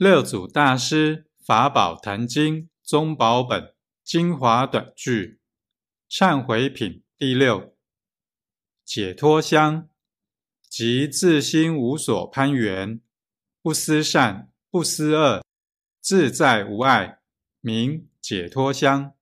六祖大师法宝坛经宗宝本精华短句忏悔品第六解脱香，即自心无所攀缘，不思善，不思恶，自在无碍，名解脱香。